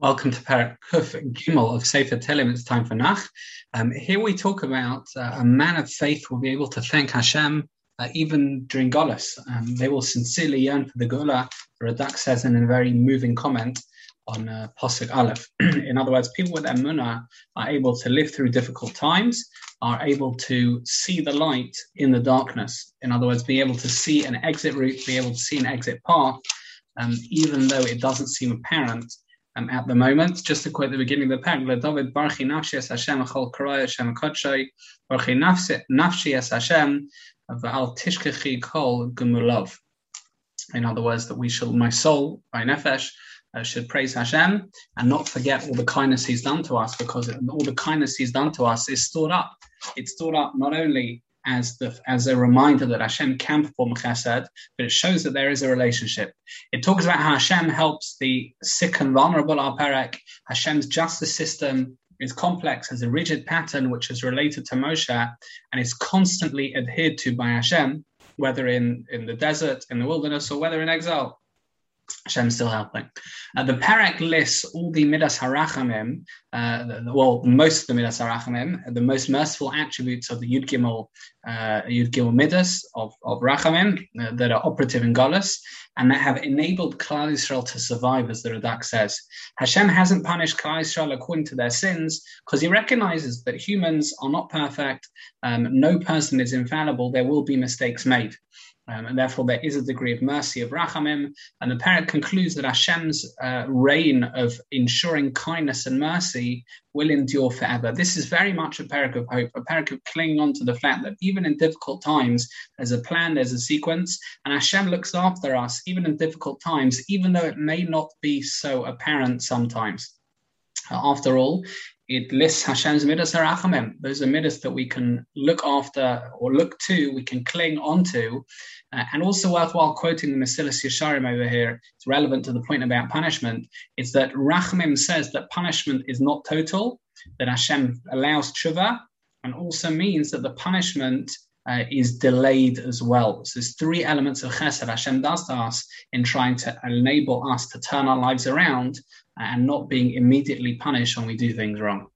Welcome to Perek Kuf Gimel of Sefer Tehillim. It's time for Nach. Um, here we talk about uh, a man of faith will be able to thank Hashem uh, even during Golas. Um, they will sincerely yearn for the Geulah. Radak says in a very moving comment on uh, Pasuk Aleph. in other words, people with Emunah are able to live through difficult times, are able to see the light in the darkness. In other words, be able to see an exit route, be able to see an exit path, um, even though it doesn't seem apparent um, at the moment. Just to quote the beginning of the perek, David Barchi Nafshi Es Hashem Achol Karaya Hashem Kodshay Barchi Nafshi Es Hashem V'al Tishkechi Kol Gumulov. In other words, that we shall, my soul, my nefesh, uh, should praise Hashem and not forget all the kindness He's done to us, because all the kindness He's done to us is stored up. It's stored up not only as the as a reminder that Hashem can perform chesed, but it shows that there is a relationship. It talks about how Hashem helps the sick and vulnerable al Hashem's justice system is complex, has a rigid pattern which is related to Moshe and is constantly adhered to by Hashem, whether in, in the desert, in the wilderness, or whether in exile. Hashem's still helping. Uh, the Perek lists all the Midas Harachamim, uh, the, well, most of the Midas Harachamim, the most merciful attributes of the Yud Gimel, uh, Yud Gimel Midas of, of Rachamim uh, that are operative in Golis and that have enabled Klal Yisrael to survive, as the Radak says. Hashem hasn't punished Klal Yisrael according to their sins because he recognizes that humans are not perfect, um, no person is infallible, there will be mistakes made. Um, and therefore, there is a degree of mercy of Rachamim. And the perek concludes that Hashem's uh, reign of ensuring kindness and mercy will endure forever. This is very much a perek of hope, a perek of clinging on to the fact that even in difficult times, there's a plan, there's a sequence, and Hashem looks after us even in difficult times, even though it may not be so apparent sometimes. After all, it lists Hashem's midas harachamim. Those are midas that we can look after or look to, we can cling onto. Uh, and also worthwhile quoting the Mesilas Yesharim over here, it's relevant to the point about punishment, is that Rachamim says that punishment is not total, that Hashem allows tshuva, and also means that the punishment uh, is delayed as well. So there's three elements of chesed Hashem does to us in trying to enable us to turn our lives around and not being immediately punished when we do things wrong.